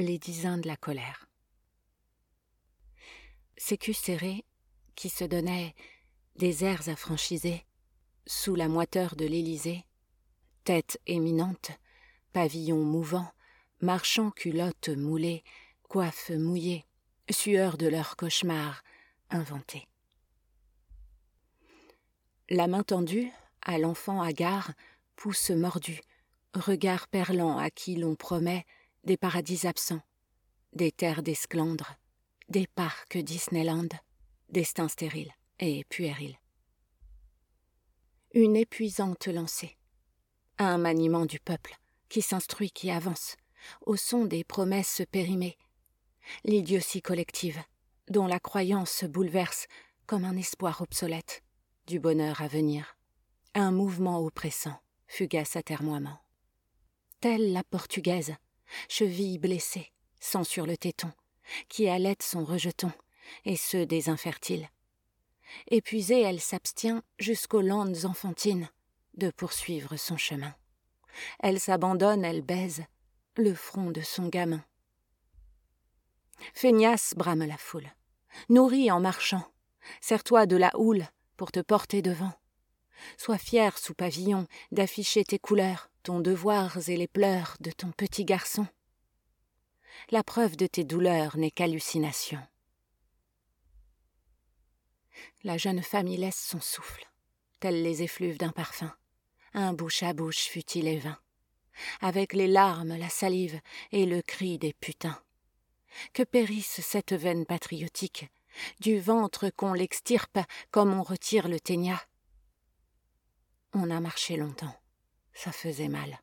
Les dizains de la colère. Sécu serré, qui se donnait des airs affranchisés, sous la moiteur de l'Élysée, tête éminente, pavillon mouvant, marchant culottes moulées, coiffes mouillées, sueur de leur cauchemar inventé. La main tendue à l'enfant hagard, pouce mordu, regard perlant à qui l'on promet des paradis absents, des terres d'esclandre, des parcs Disneyland, destin stérile et puéril. Une épuisante lancée, un maniement du peuple qui s'instruit, qui avance, au son des promesses périmées, l'idiotie collective, dont la croyance bouleverse comme un espoir obsolète du bonheur à venir, un mouvement oppressant, fugace atermoiement. Telle la portugaise, cheville blessée, sang sur le téton, qui allait son rejeton, et ceux des infertiles. Épuisée, elle s'abstient jusqu'aux landes enfantines de poursuivre son chemin. Elle s'abandonne, elle baise le front de son gamin. Feignasse brame la foule, nourris en marchant, sers-toi de la houle pour te porter devant. Sois fier sous pavillon d'afficher tes couleurs, ton devoir et les pleurs de ton petit garçon. La preuve de tes douleurs n'est qu'hallucination. La jeune femme y laisse son souffle, tels les effluves d'un parfum. Un bouche à bouche fut-il et vain, avec les larmes, la salive et le cri des putains. Que périsse cette veine patriotique, du ventre qu'on l'extirpe comme on retire le ténia. On a marché longtemps, ça faisait mal.